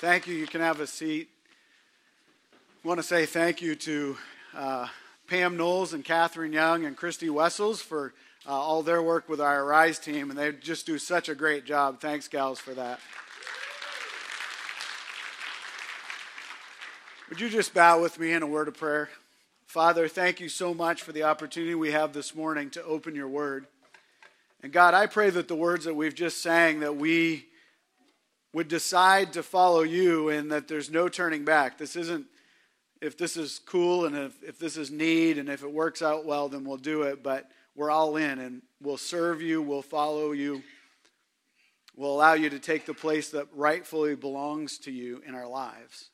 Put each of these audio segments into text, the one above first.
Thank you. You can have a seat. I want to say thank you to uh, Pam Knowles and Catherine Young and Christy Wessels for uh, all their work with our Arise team, and they just do such a great job. Thanks, gals, for that. Would you just bow with me in a word of prayer? Father, thank you so much for the opportunity we have this morning to open your word. And God, I pray that the words that we've just sang, that we would decide to follow you and that there's no turning back. This isn't if this is cool and if, if this is need and if it works out well, then we'll do it. But we're all in and we'll serve you, we'll follow you, we'll allow you to take the place that rightfully belongs to you in our lives.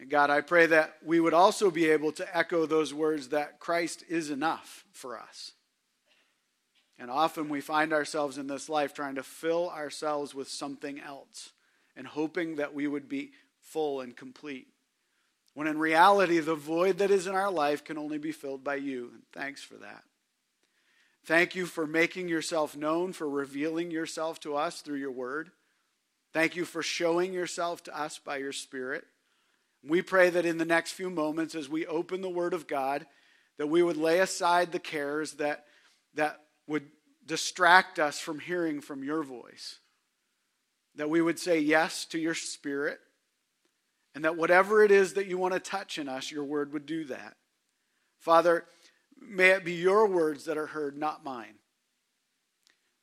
And God, I pray that we would also be able to echo those words that Christ is enough for us. And often we find ourselves in this life trying to fill ourselves with something else and hoping that we would be full and complete. When in reality, the void that is in our life can only be filled by you. And thanks for that. Thank you for making yourself known, for revealing yourself to us through your word. Thank you for showing yourself to us by your spirit. We pray that in the next few moments, as we open the Word of God, that we would lay aside the cares that, that would distract us from hearing from your voice. That we would say yes to your Spirit, and that whatever it is that you want to touch in us, your Word would do that. Father, may it be your words that are heard, not mine.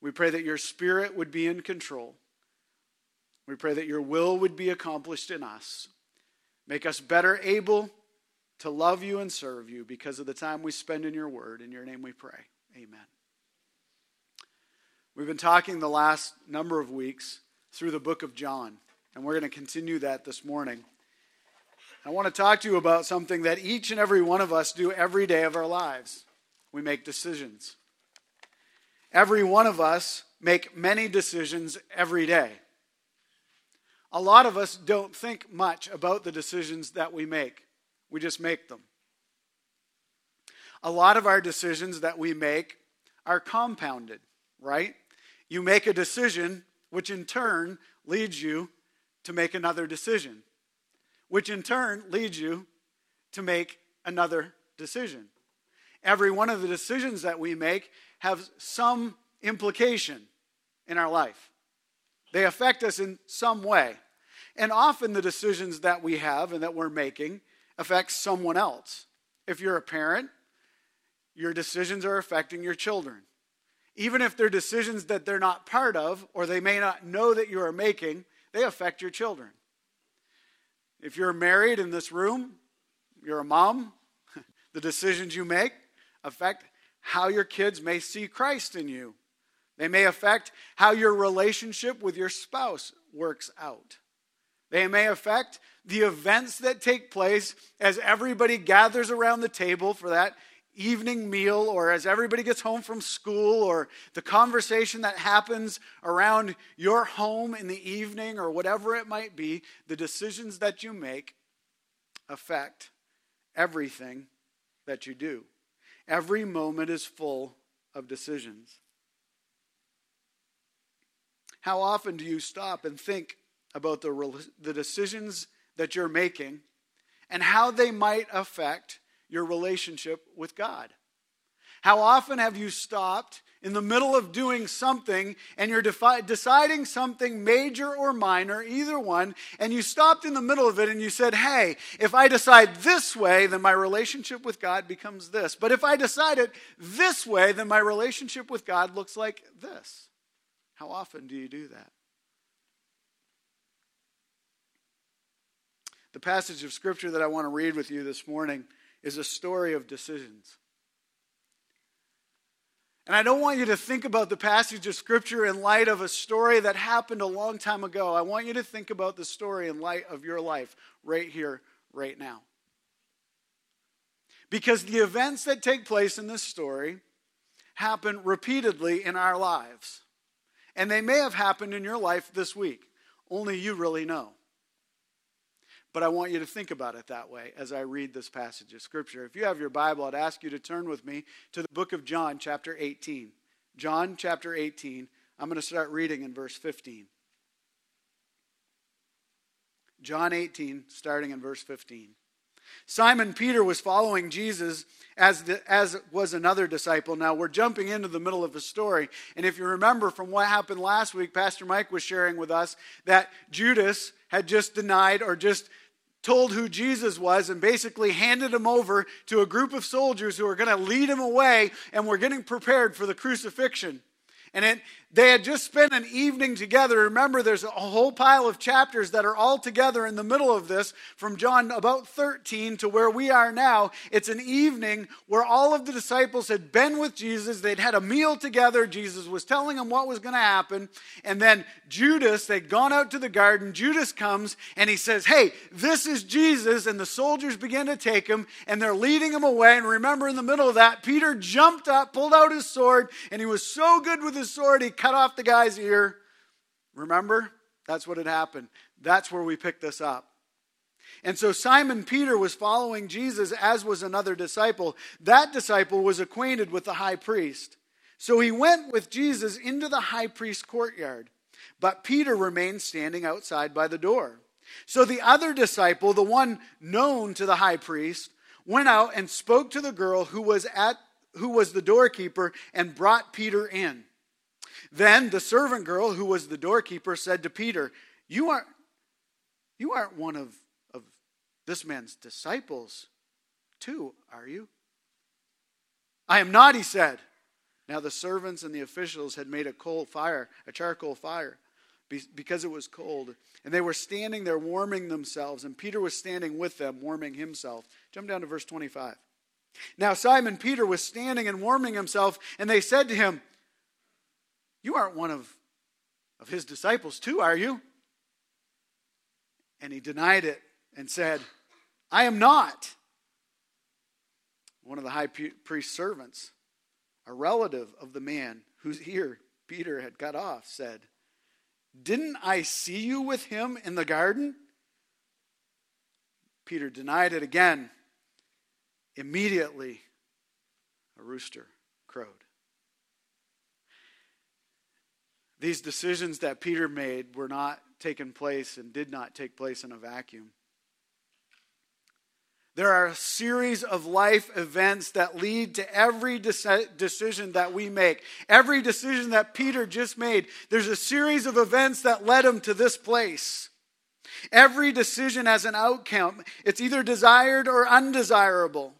We pray that your Spirit would be in control. We pray that your will would be accomplished in us. Make us better able to love you and serve you because of the time we spend in your word. In your name we pray. Amen. We've been talking the last number of weeks through the book of John, and we're going to continue that this morning. I want to talk to you about something that each and every one of us do every day of our lives. We make decisions. Every one of us make many decisions every day a lot of us don't think much about the decisions that we make, we just make them. A lot of our decisions that we make are compounded, right? You make a decision, which in turn leads you to make another decision, which in turn leads you to make another decision. Every one of the decisions that we make have some implication in our life. They affect us in some way. And often the decisions that we have and that we're making affect someone else. If you're a parent, your decisions are affecting your children. Even if they're decisions that they're not part of or they may not know that you are making, they affect your children. If you're married in this room, you're a mom, the decisions you make affect how your kids may see Christ in you. They may affect how your relationship with your spouse works out. They may affect the events that take place as everybody gathers around the table for that evening meal, or as everybody gets home from school, or the conversation that happens around your home in the evening, or whatever it might be. The decisions that you make affect everything that you do. Every moment is full of decisions. How often do you stop and think about the, the decisions that you're making and how they might affect your relationship with God. How often have you stopped in the middle of doing something and you're defi- deciding something major or minor, either one, and you stopped in the middle of it and you said, Hey, if I decide this way, then my relationship with God becomes this. But if I decide it this way, then my relationship with God looks like this. How often do you do that? The passage of scripture that I want to read with you this morning is a story of decisions. And I don't want you to think about the passage of scripture in light of a story that happened a long time ago. I want you to think about the story in light of your life right here, right now. Because the events that take place in this story happen repeatedly in our lives. And they may have happened in your life this week. Only you really know. But I want you to think about it that way as I read this passage of Scripture. If you have your Bible, I'd ask you to turn with me to the book of John, chapter 18. John, chapter 18. I'm going to start reading in verse 15. John 18, starting in verse 15. Simon Peter was following Jesus as, the, as was another disciple. Now, we're jumping into the middle of a story. And if you remember from what happened last week, Pastor Mike was sharing with us that Judas had just denied or just told who Jesus was and basically handed him over to a group of soldiers who were going to lead him away and were getting prepared for the crucifixion. And it, they had just spent an evening together. Remember, there's a whole pile of chapters that are all together in the middle of this, from John about 13 to where we are now. It's an evening where all of the disciples had been with Jesus. They'd had a meal together. Jesus was telling them what was going to happen. And then Judas, they'd gone out to the garden. Judas comes and he says, Hey, this is Jesus. And the soldiers begin to take him and they're leading him away. And remember, in the middle of that, Peter jumped up, pulled out his sword, and he was so good with his sword, he cut off the guy's ear. Remember? That's what had happened. That's where we pick this up. And so Simon Peter was following Jesus, as was another disciple. That disciple was acquainted with the high priest. So he went with Jesus into the high priest's courtyard. But Peter remained standing outside by the door. So the other disciple, the one known to the high priest, went out and spoke to the girl who was at who was the doorkeeper and brought Peter in. Then the servant girl, who was the doorkeeper, said to Peter, You aren't, you aren't one of, of this man's disciples, too, are you? I am not, he said. Now the servants and the officials had made a coal fire, a charcoal fire, because it was cold. And they were standing there warming themselves, and Peter was standing with them, warming himself. Jump down to verse 25. Now Simon Peter was standing and warming himself, and they said to him, you aren't one of, of his disciples, too, are you? And he denied it and said, I am not. One of the high priest's servants, a relative of the man whose ear Peter had cut off, said, Didn't I see you with him in the garden? Peter denied it again. Immediately, a rooster crowed. These decisions that Peter made were not taken place and did not take place in a vacuum. There are a series of life events that lead to every decision that we make. Every decision that Peter just made, there's a series of events that led him to this place. Every decision has an outcome. It's either desired or undesirable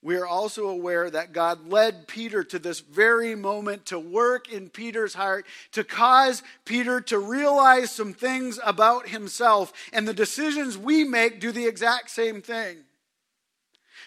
we are also aware that God led Peter to this very moment to work in Peter's heart, to cause Peter to realize some things about himself. And the decisions we make do the exact same thing.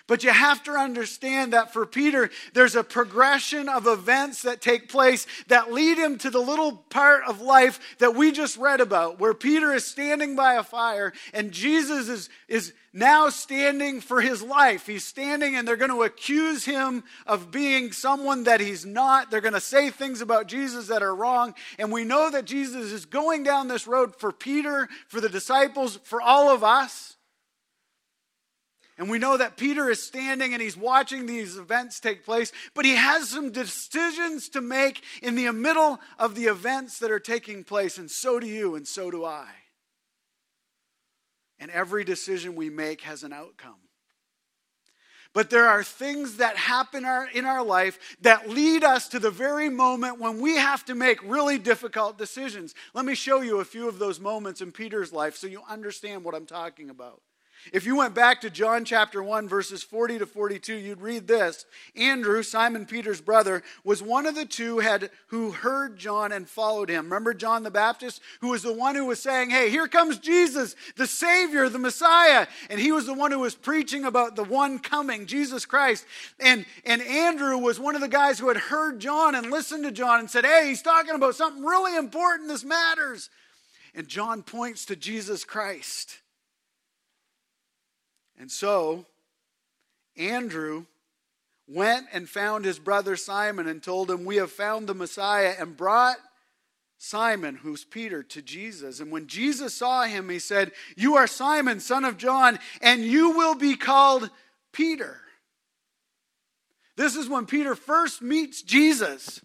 But you have to understand that for Peter, there's a progression of events that take place that lead him to the little part of life that we just read about, where Peter is standing by a fire and Jesus is, is now standing for his life. He's standing and they're going to accuse him of being someone that he's not. They're going to say things about Jesus that are wrong. And we know that Jesus is going down this road for Peter, for the disciples, for all of us. And we know that Peter is standing and he's watching these events take place, but he has some decisions to make in the middle of the events that are taking place, and so do you, and so do I. And every decision we make has an outcome. But there are things that happen in our life that lead us to the very moment when we have to make really difficult decisions. Let me show you a few of those moments in Peter's life so you understand what I'm talking about. If you went back to John chapter 1, verses 40 to 42, you'd read this. Andrew, Simon Peter's brother, was one of the two had, who heard John and followed him. Remember John the Baptist, who was the one who was saying, Hey, here comes Jesus, the Savior, the Messiah. And he was the one who was preaching about the one coming, Jesus Christ. And, and Andrew was one of the guys who had heard John and listened to John and said, Hey, he's talking about something really important. This matters. And John points to Jesus Christ. And so, Andrew went and found his brother Simon and told him, We have found the Messiah, and brought Simon, who's Peter, to Jesus. And when Jesus saw him, he said, You are Simon, son of John, and you will be called Peter. This is when Peter first meets Jesus.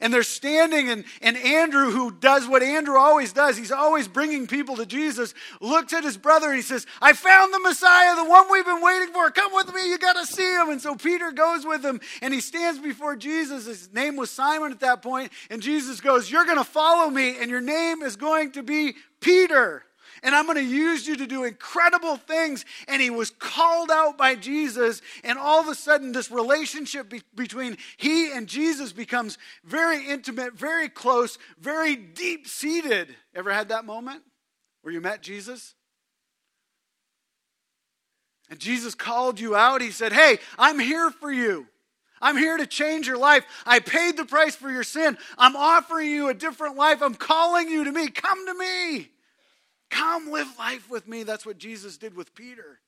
And they're standing, and, and Andrew, who does what Andrew always does, he's always bringing people to Jesus, looks at his brother and he says, I found the Messiah, the one we've been waiting for. Come with me, you got to see him. And so Peter goes with him, and he stands before Jesus. His name was Simon at that point, and Jesus goes, You're going to follow me, and your name is going to be Peter and I'm going to use you to do incredible things. And he was called out by Jesus, and all of a sudden, this relationship be- between he and Jesus becomes very intimate, very close, very deep seated. Ever had that moment where you met Jesus? And Jesus called you out. He said, Hey, I'm here for you. I'm here to change your life. I paid the price for your sin. I'm offering you a different life. I'm calling you to me. Come to me. Come live life with me. That's what Jesus did with Peter.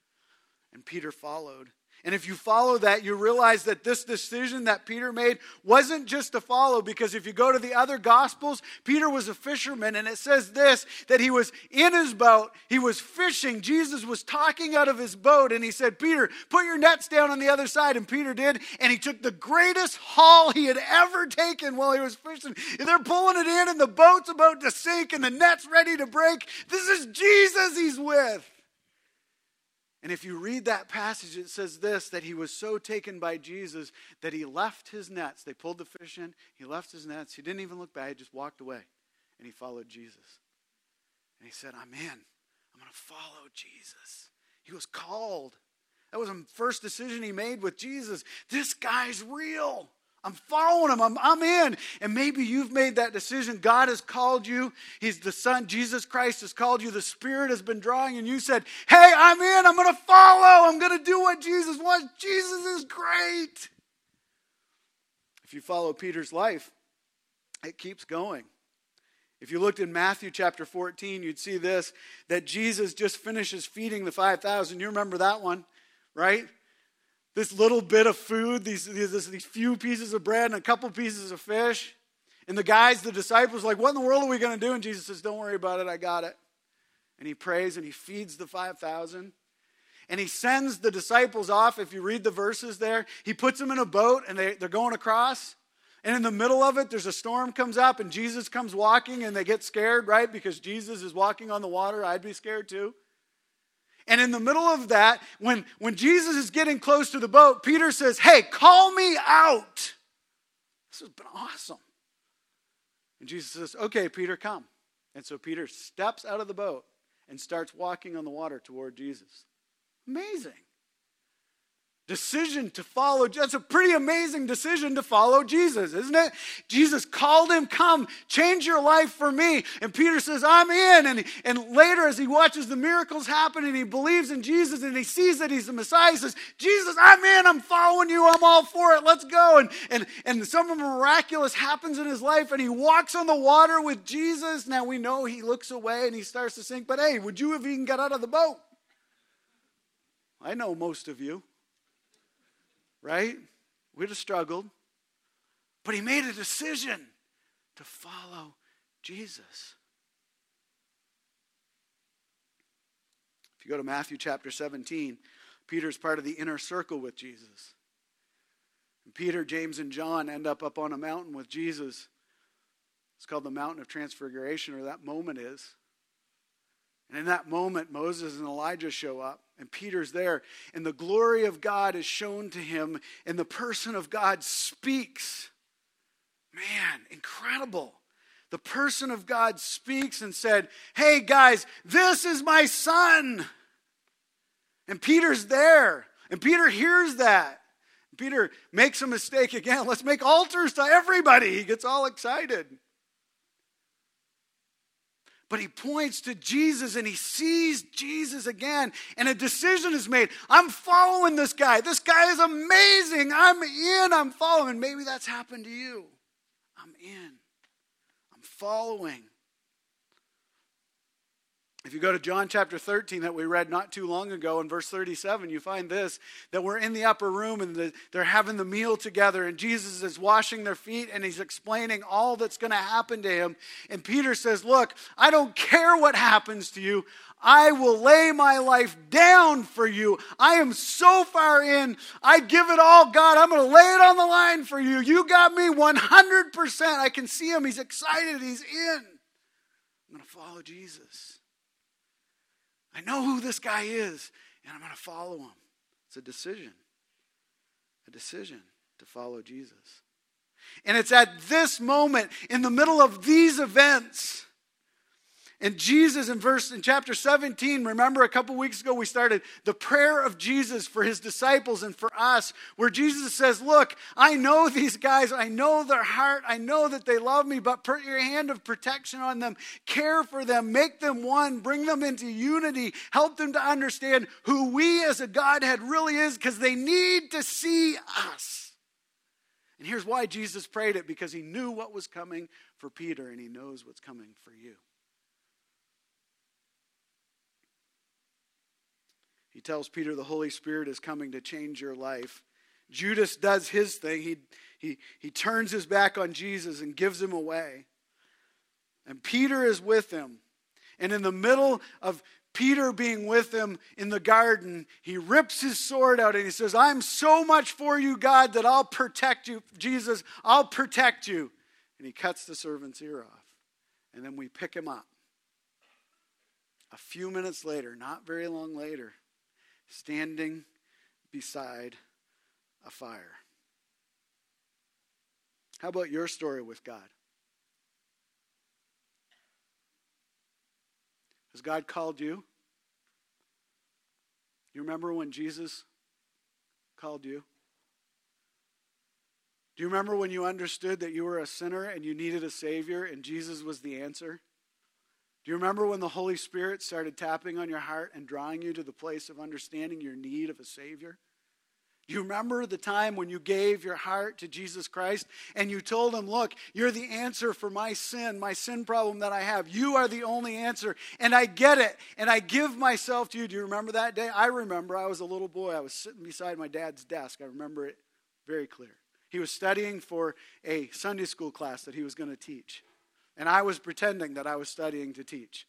And Peter followed. And if you follow that, you realize that this decision that Peter made wasn't just to follow, because if you go to the other Gospels, Peter was a fisherman, and it says this that he was in his boat, he was fishing. Jesus was talking out of his boat, and he said, Peter, put your nets down on the other side. And Peter did, and he took the greatest haul he had ever taken while he was fishing. And they're pulling it in, and the boat's about to sink, and the net's ready to break. This is Jesus he's with. And if you read that passage, it says this that he was so taken by Jesus that he left his nets. They pulled the fish in, he left his nets. He didn't even look back, he just walked away and he followed Jesus. And he said, I'm in. I'm going to follow Jesus. He was called. That was the first decision he made with Jesus. This guy's real. I'm following him. I'm, I'm in. And maybe you've made that decision. God has called you. He's the Son. Jesus Christ has called you. The Spirit has been drawing, and you said, Hey, I'm in. I'm going to follow. I'm going to do what Jesus wants. Jesus is great. If you follow Peter's life, it keeps going. If you looked in Matthew chapter 14, you'd see this that Jesus just finishes feeding the 5,000. You remember that one, right? This little bit of food, these, these, these few pieces of bread and a couple pieces of fish. And the guys, the disciples, like, what in the world are we going to do? And Jesus says, Don't worry about it, I got it. And he prays and he feeds the 5,000. And he sends the disciples off. If you read the verses there, he puts them in a boat and they, they're going across. And in the middle of it, there's a storm comes up and Jesus comes walking and they get scared, right? Because Jesus is walking on the water. I'd be scared too. And in the middle of that, when, when Jesus is getting close to the boat, Peter says, Hey, call me out. This has been awesome. And Jesus says, Okay, Peter, come. And so Peter steps out of the boat and starts walking on the water toward Jesus. Amazing decision to follow. That's a pretty amazing decision to follow Jesus, isn't it? Jesus called him, Come, change your life for me. And Peter says, I'm in. And, and later, as he watches the miracles happen and he believes in Jesus and he sees that he's the Messiah, he says, Jesus, I'm in. I'm following you. I'm all for it. Let's go. And, and, and something miraculous happens in his life and he walks on the water with Jesus. Now we know he looks away and he starts to sink, but hey, would you have even got out of the boat? I know most of you right? We'd have struggled. But he made a decision to follow Jesus. If you go to Matthew chapter 17, Peter's part of the inner circle with Jesus. And Peter, James, and John end up up on a mountain with Jesus. It's called the Mountain of Transfiguration, or that moment is. And in that moment, Moses and Elijah show up, and Peter's there, and the glory of God is shown to him, and the person of God speaks. Man, incredible. The person of God speaks and said, Hey guys, this is my son. And Peter's there, and Peter hears that. Peter makes a mistake again. Let's make altars to everybody. He gets all excited. But he points to Jesus and he sees Jesus again, and a decision is made. I'm following this guy. This guy is amazing. I'm in. I'm following. Maybe that's happened to you. I'm in. I'm following. If you go to John chapter 13 that we read not too long ago in verse 37, you find this that we're in the upper room and the, they're having the meal together, and Jesus is washing their feet and he's explaining all that's going to happen to him. And Peter says, Look, I don't care what happens to you. I will lay my life down for you. I am so far in. I give it all, God. I'm going to lay it on the line for you. You got me 100%. I can see him. He's excited. He's in. I'm going to follow Jesus. I know who this guy is, and I'm going to follow him. It's a decision. A decision to follow Jesus. And it's at this moment, in the middle of these events, and Jesus in verse in chapter 17, remember a couple weeks ago we started the prayer of Jesus for his disciples and for us, where Jesus says, Look, I know these guys, I know their heart, I know that they love me, but put your hand of protection on them, care for them, make them one, bring them into unity, help them to understand who we as a Godhead really is, because they need to see us. And here's why Jesus prayed it because he knew what was coming for Peter and he knows what's coming for you. He tells Peter the Holy Spirit is coming to change your life. Judas does his thing. He, he, he turns his back on Jesus and gives him away. And Peter is with him. And in the middle of Peter being with him in the garden, he rips his sword out and he says, I'm so much for you, God, that I'll protect you. Jesus, I'll protect you. And he cuts the servant's ear off. And then we pick him up. A few minutes later, not very long later, standing beside a fire. How about your story with God? Has God called you? You remember when Jesus called you? Do you remember when you understood that you were a sinner and you needed a Savior and Jesus was the answer? Do you remember when the Holy Spirit started tapping on your heart and drawing you to the place of understanding your need of a Savior? Do you remember the time when you gave your heart to Jesus Christ and you told him, Look, you're the answer for my sin, my sin problem that I have. You are the only answer, and I get it, and I give myself to you. Do you remember that day? I remember I was a little boy. I was sitting beside my dad's desk. I remember it very clear. He was studying for a Sunday school class that he was going to teach. And I was pretending that I was studying to teach.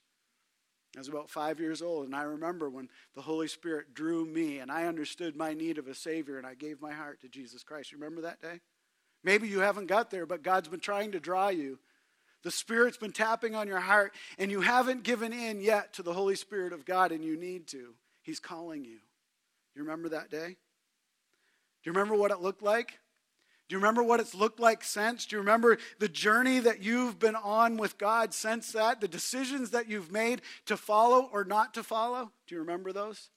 I was about five years old, and I remember when the Holy Spirit drew me, and I understood my need of a Savior, and I gave my heart to Jesus Christ. You remember that day? Maybe you haven't got there, but God's been trying to draw you. The Spirit's been tapping on your heart, and you haven't given in yet to the Holy Spirit of God, and you need to. He's calling you. You remember that day? Do you remember what it looked like? Do you remember what it's looked like since? Do you remember the journey that you've been on with God since that? The decisions that you've made to follow or not to follow? Do you remember those?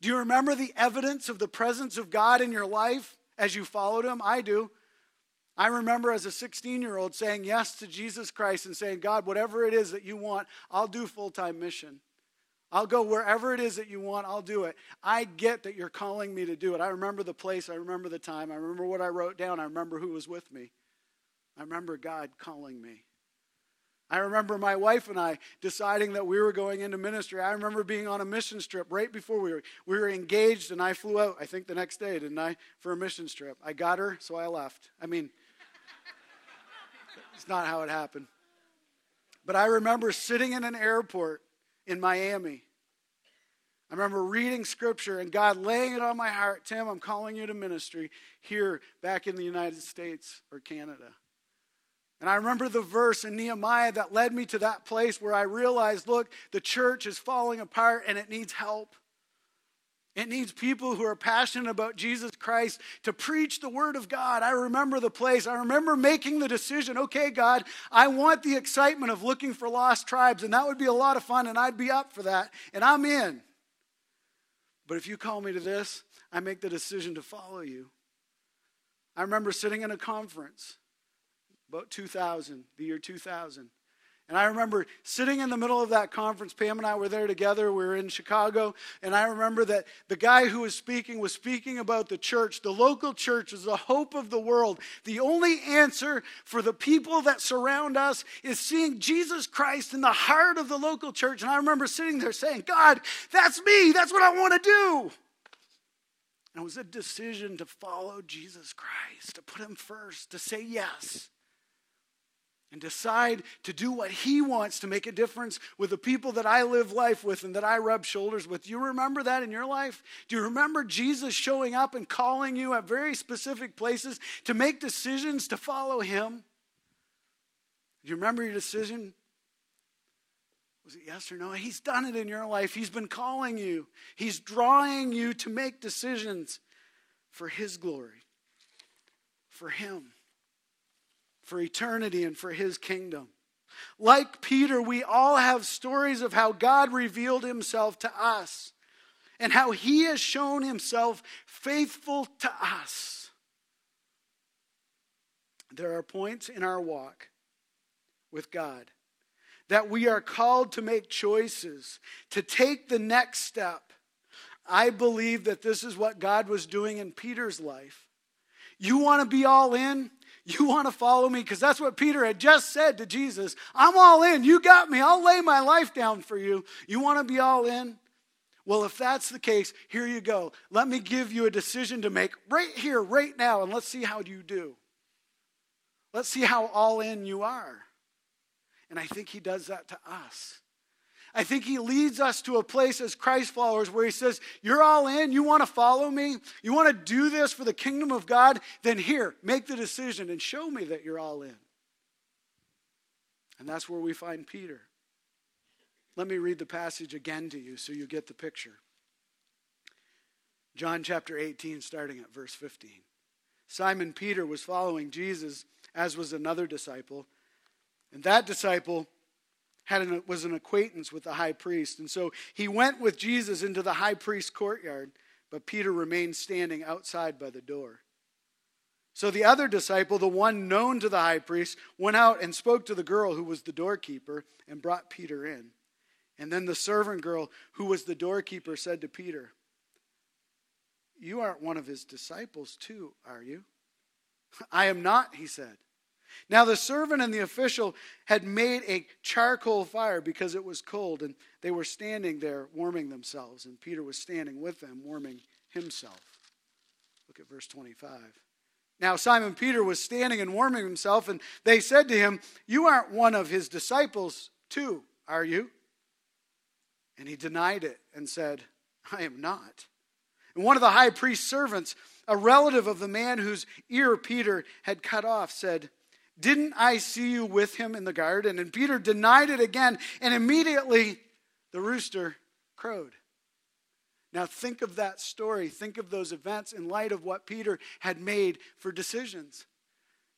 Do you remember the evidence of the presence of God in your life as you followed Him? I do. I remember as a 16 year old saying yes to Jesus Christ and saying, God, whatever it is that you want, I'll do full time mission. I'll go wherever it is that you want, I'll do it. I get that you're calling me to do it. I remember the place, I remember the time, I remember what I wrote down, I remember who was with me. I remember God calling me. I remember my wife and I deciding that we were going into ministry. I remember being on a mission trip right before we were we were engaged and I flew out, I think the next day, didn't I, for a mission trip. I got her, so I left. I mean, it's not how it happened. But I remember sitting in an airport in Miami. I remember reading scripture and God laying it on my heart Tim, I'm calling you to ministry here back in the United States or Canada. And I remember the verse in Nehemiah that led me to that place where I realized look, the church is falling apart and it needs help. It needs people who are passionate about Jesus Christ to preach the Word of God. I remember the place. I remember making the decision okay, God, I want the excitement of looking for lost tribes, and that would be a lot of fun, and I'd be up for that, and I'm in. But if you call me to this, I make the decision to follow you. I remember sitting in a conference about 2000, the year 2000, And I remember sitting in the middle of that conference. Pam and I were there together. We were in Chicago. And I remember that the guy who was speaking was speaking about the church. The local church is the hope of the world. The only answer for the people that surround us is seeing Jesus Christ in the heart of the local church. And I remember sitting there saying, God, that's me. That's what I want to do. And it was a decision to follow Jesus Christ, to put him first, to say yes and decide to do what he wants to make a difference with the people that I live life with and that I rub shoulders with. Do you remember that in your life? Do you remember Jesus showing up and calling you at very specific places to make decisions to follow him? Do you remember your decision? Was it yes or no? He's done it in your life. He's been calling you, He's drawing you to make decisions for His glory, for Him for eternity and for his kingdom. Like Peter, we all have stories of how God revealed himself to us and how he has shown himself faithful to us. There are points in our walk with God that we are called to make choices, to take the next step. I believe that this is what God was doing in Peter's life. You want to be all in? You want to follow me? Because that's what Peter had just said to Jesus. I'm all in. You got me. I'll lay my life down for you. You want to be all in? Well, if that's the case, here you go. Let me give you a decision to make right here, right now, and let's see how you do. Let's see how all in you are. And I think he does that to us. I think he leads us to a place as Christ followers where he says, You're all in. You want to follow me? You want to do this for the kingdom of God? Then here, make the decision and show me that you're all in. And that's where we find Peter. Let me read the passage again to you so you get the picture. John chapter 18, starting at verse 15. Simon Peter was following Jesus, as was another disciple. And that disciple had an, was an acquaintance with the high priest. And so he went with Jesus into the high priest's courtyard, but Peter remained standing outside by the door. So the other disciple, the one known to the high priest, went out and spoke to the girl who was the doorkeeper and brought Peter in. And then the servant girl who was the doorkeeper said to Peter, You aren't one of his disciples, too, are you? I am not, he said. Now, the servant and the official had made a charcoal fire because it was cold, and they were standing there warming themselves, and Peter was standing with them warming himself. Look at verse 25. Now, Simon Peter was standing and warming himself, and they said to him, You aren't one of his disciples, too, are you? And he denied it and said, I am not. And one of the high priest's servants, a relative of the man whose ear Peter had cut off, said, didn't I see you with him in the garden? And Peter denied it again, and immediately the rooster crowed. Now, think of that story. Think of those events in light of what Peter had made for decisions.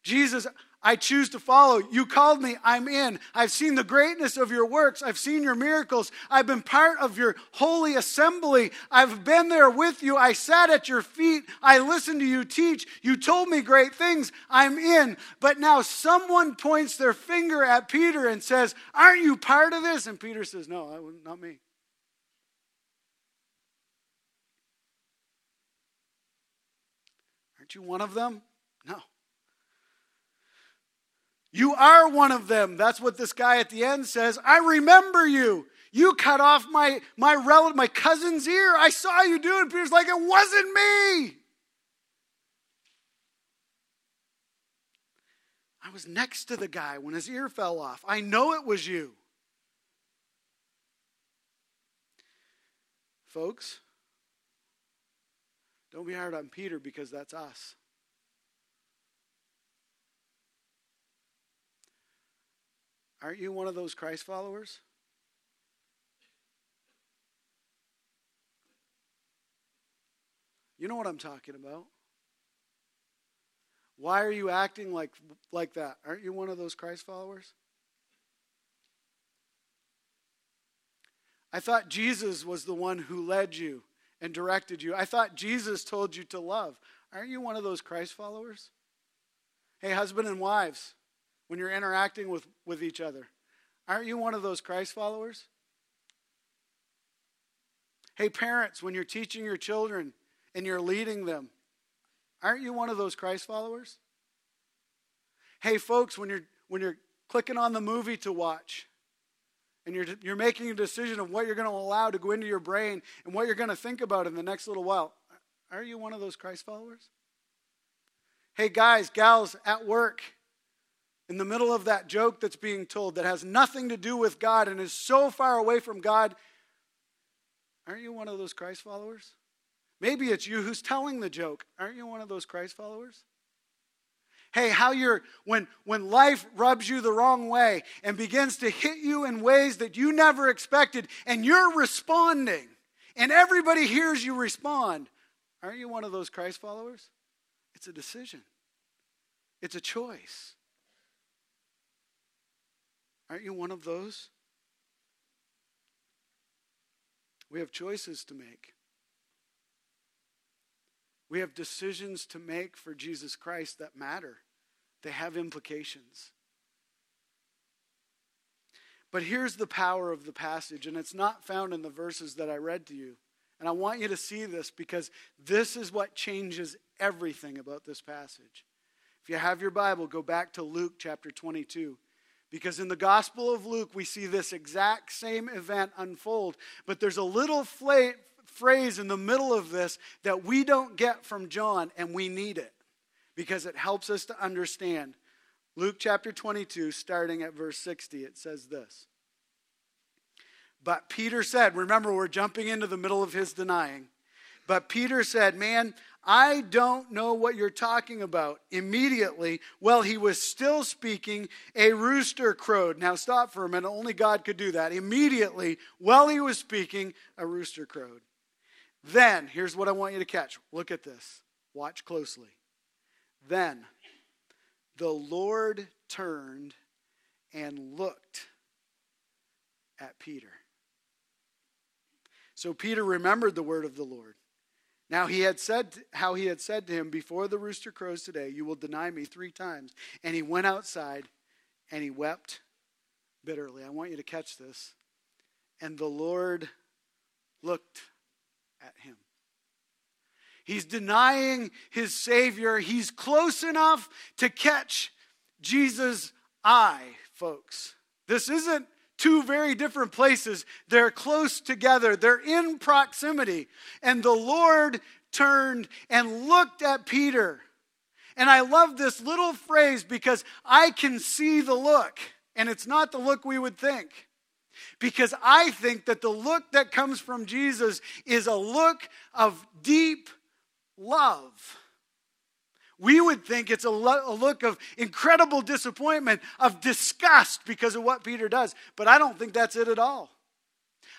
Jesus, I choose to follow. You called me, I'm in. I've seen the greatness of your works. I've seen your miracles. I've been part of your holy assembly. I've been there with you. I sat at your feet. I listened to you teach. You told me great things. I'm in. But now someone points their finger at Peter and says, Aren't you part of this? And Peter says, No, not me. Aren't you one of them? No. You are one of them. That's what this guy at the end says. I remember you. You cut off my, my relative, my cousin's ear. I saw you do it. Peter's like, it wasn't me. I was next to the guy when his ear fell off. I know it was you. Folks, don't be hard on Peter because that's us. Aren't you one of those Christ followers? You know what I'm talking about. Why are you acting like, like that? Aren't you one of those Christ followers? I thought Jesus was the one who led you and directed you. I thought Jesus told you to love. Aren't you one of those Christ followers? Hey, husband and wives, when you're interacting with, with each other. Aren't you one of those Christ followers? Hey, parents, when you're teaching your children and you're leading them, aren't you one of those Christ followers? Hey, folks, when you're, when you're clicking on the movie to watch and you're, you're making a decision of what you're going to allow to go into your brain and what you're going to think about in the next little while, are you one of those Christ followers? Hey, guys, gals at work, in the middle of that joke that's being told that has nothing to do with God and is so far away from God, aren't you one of those Christ followers? Maybe it's you who's telling the joke. Aren't you one of those Christ followers? Hey, how you're, when, when life rubs you the wrong way and begins to hit you in ways that you never expected, and you're responding, and everybody hears you respond, aren't you one of those Christ followers? It's a decision, it's a choice. Aren't you one of those? We have choices to make. We have decisions to make for Jesus Christ that matter, they have implications. But here's the power of the passage, and it's not found in the verses that I read to you. And I want you to see this because this is what changes everything about this passage. If you have your Bible, go back to Luke chapter 22. Because in the Gospel of Luke, we see this exact same event unfold, but there's a little fla- phrase in the middle of this that we don't get from John, and we need it because it helps us to understand. Luke chapter 22, starting at verse 60, it says this. But Peter said, remember, we're jumping into the middle of his denying. But Peter said, Man, I don't know what you're talking about. Immediately, while he was still speaking, a rooster crowed. Now, stop for a minute. Only God could do that. Immediately, while he was speaking, a rooster crowed. Then, here's what I want you to catch. Look at this. Watch closely. Then the Lord turned and looked at Peter. So Peter remembered the word of the Lord. Now he had said how he had said to him before the rooster crows today, you will deny me 3 times. And he went outside and he wept bitterly. I want you to catch this. And the Lord looked at him. He's denying his Savior. He's close enough to catch Jesus' eye, folks. This isn't two very different places. They're close together, they're in proximity. And the Lord turned and looked at Peter. And I love this little phrase because I can see the look, and it's not the look we would think. Because I think that the look that comes from Jesus is a look of deep love. We would think it's a, lo- a look of incredible disappointment, of disgust because of what Peter does. But I don't think that's it at all.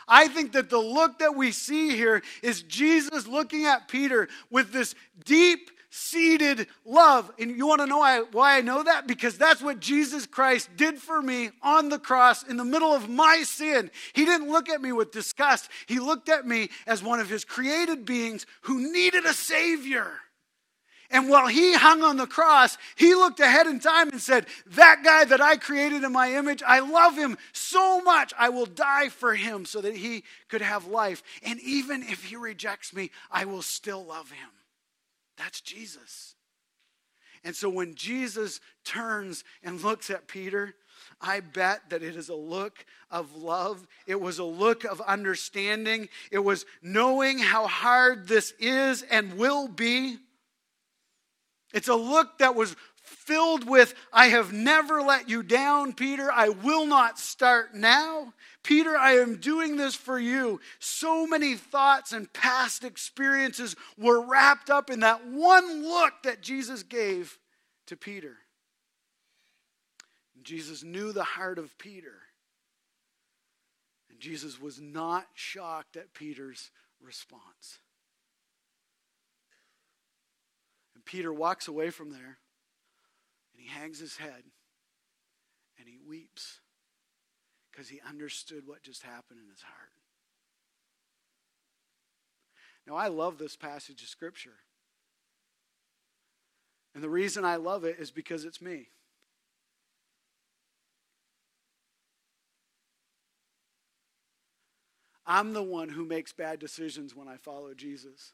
I think that the look that we see here is Jesus looking at Peter with this deep seated love. And you want to know why, why I know that? Because that's what Jesus Christ did for me on the cross in the middle of my sin. He didn't look at me with disgust, He looked at me as one of His created beings who needed a Savior. And while he hung on the cross, he looked ahead in time and said, That guy that I created in my image, I love him so much, I will die for him so that he could have life. And even if he rejects me, I will still love him. That's Jesus. And so when Jesus turns and looks at Peter, I bet that it is a look of love. It was a look of understanding. It was knowing how hard this is and will be. It's a look that was filled with, I have never let you down, Peter. I will not start now. Peter, I am doing this for you. So many thoughts and past experiences were wrapped up in that one look that Jesus gave to Peter. Jesus knew the heart of Peter. And Jesus was not shocked at Peter's response. Peter walks away from there and he hangs his head and he weeps because he understood what just happened in his heart. Now, I love this passage of Scripture. And the reason I love it is because it's me. I'm the one who makes bad decisions when I follow Jesus.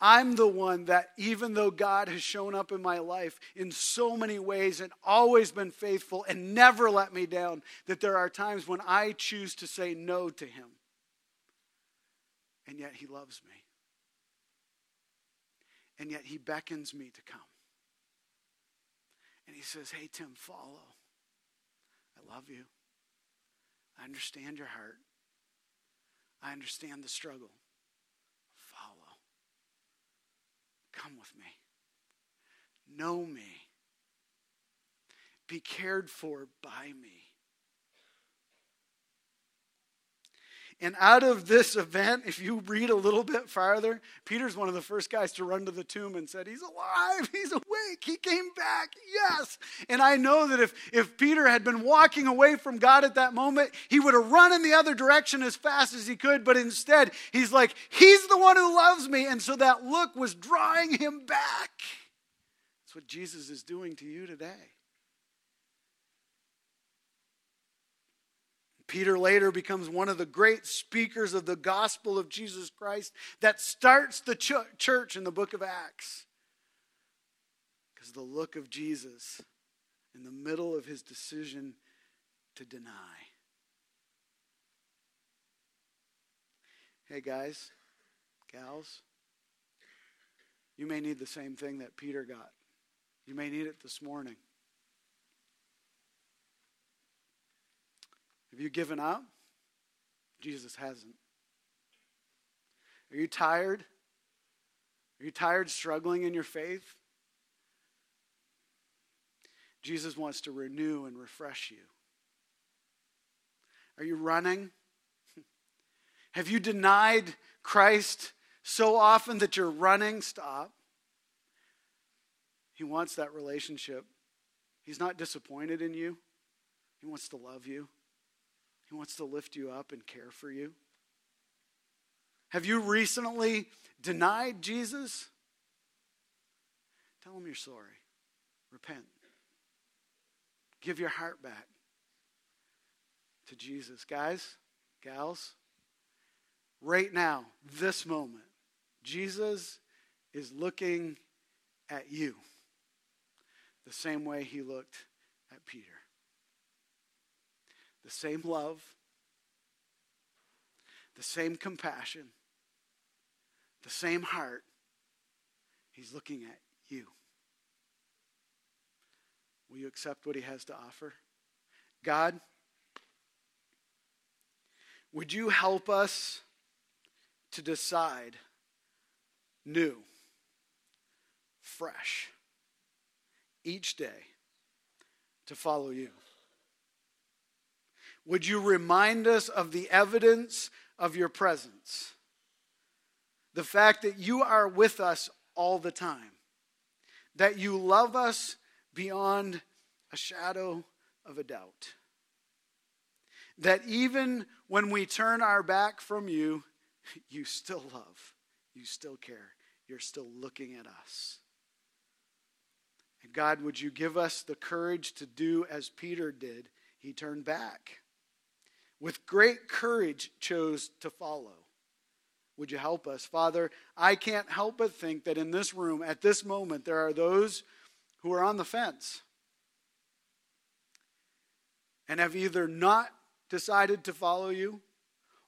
I'm the one that, even though God has shown up in my life in so many ways and always been faithful and never let me down, that there are times when I choose to say no to Him. And yet He loves me. And yet He beckons me to come. And He says, Hey, Tim, follow. I love you. I understand your heart. I understand the struggle. Come with me. Know me. Be cared for by me. And out of this event, if you read a little bit farther, Peter's one of the first guys to run to the tomb and said, He's alive, he's awake, he came back, yes. And I know that if, if Peter had been walking away from God at that moment, he would have run in the other direction as fast as he could, but instead, he's like, He's the one who loves me. And so that look was drawing him back. That's what Jesus is doing to you today. Peter later becomes one of the great speakers of the gospel of Jesus Christ that starts the ch- church in the book of Acts. Because the look of Jesus in the middle of his decision to deny. Hey, guys, gals, you may need the same thing that Peter got. You may need it this morning. Have you given up? Jesus hasn't. Are you tired? Are you tired struggling in your faith? Jesus wants to renew and refresh you. Are you running? Have you denied Christ so often that you're running? Stop. He wants that relationship. He's not disappointed in you, He wants to love you. He wants to lift you up and care for you. Have you recently denied Jesus? Tell him you're sorry. Repent. Give your heart back to Jesus. Guys, gals, right now, this moment, Jesus is looking at you the same way he looked at Peter the same love, the same compassion, the same heart. He's looking at you. Will you accept what he has to offer? God, would you help us to decide new, fresh, each day to follow you? Would you remind us of the evidence of your presence? The fact that you are with us all the time, that you love us beyond a shadow of a doubt. That even when we turn our back from you, you still love, you still care, you're still looking at us. And God, would you give us the courage to do as Peter did? He turned back with great courage chose to follow. Would you help us? Father, I can't help but think that in this room, at this moment, there are those who are on the fence and have either not decided to follow you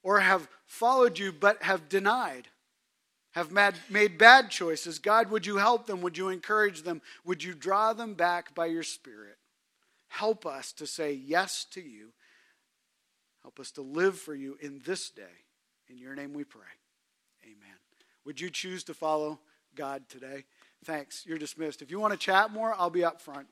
or have followed you but have denied, have made bad choices. God, would you help them? Would you encourage them? Would you draw them back by your Spirit? Help us to say yes to you Help us to live for you in this day. In your name we pray. Amen. Would you choose to follow God today? Thanks. You're dismissed. If you want to chat more, I'll be up front.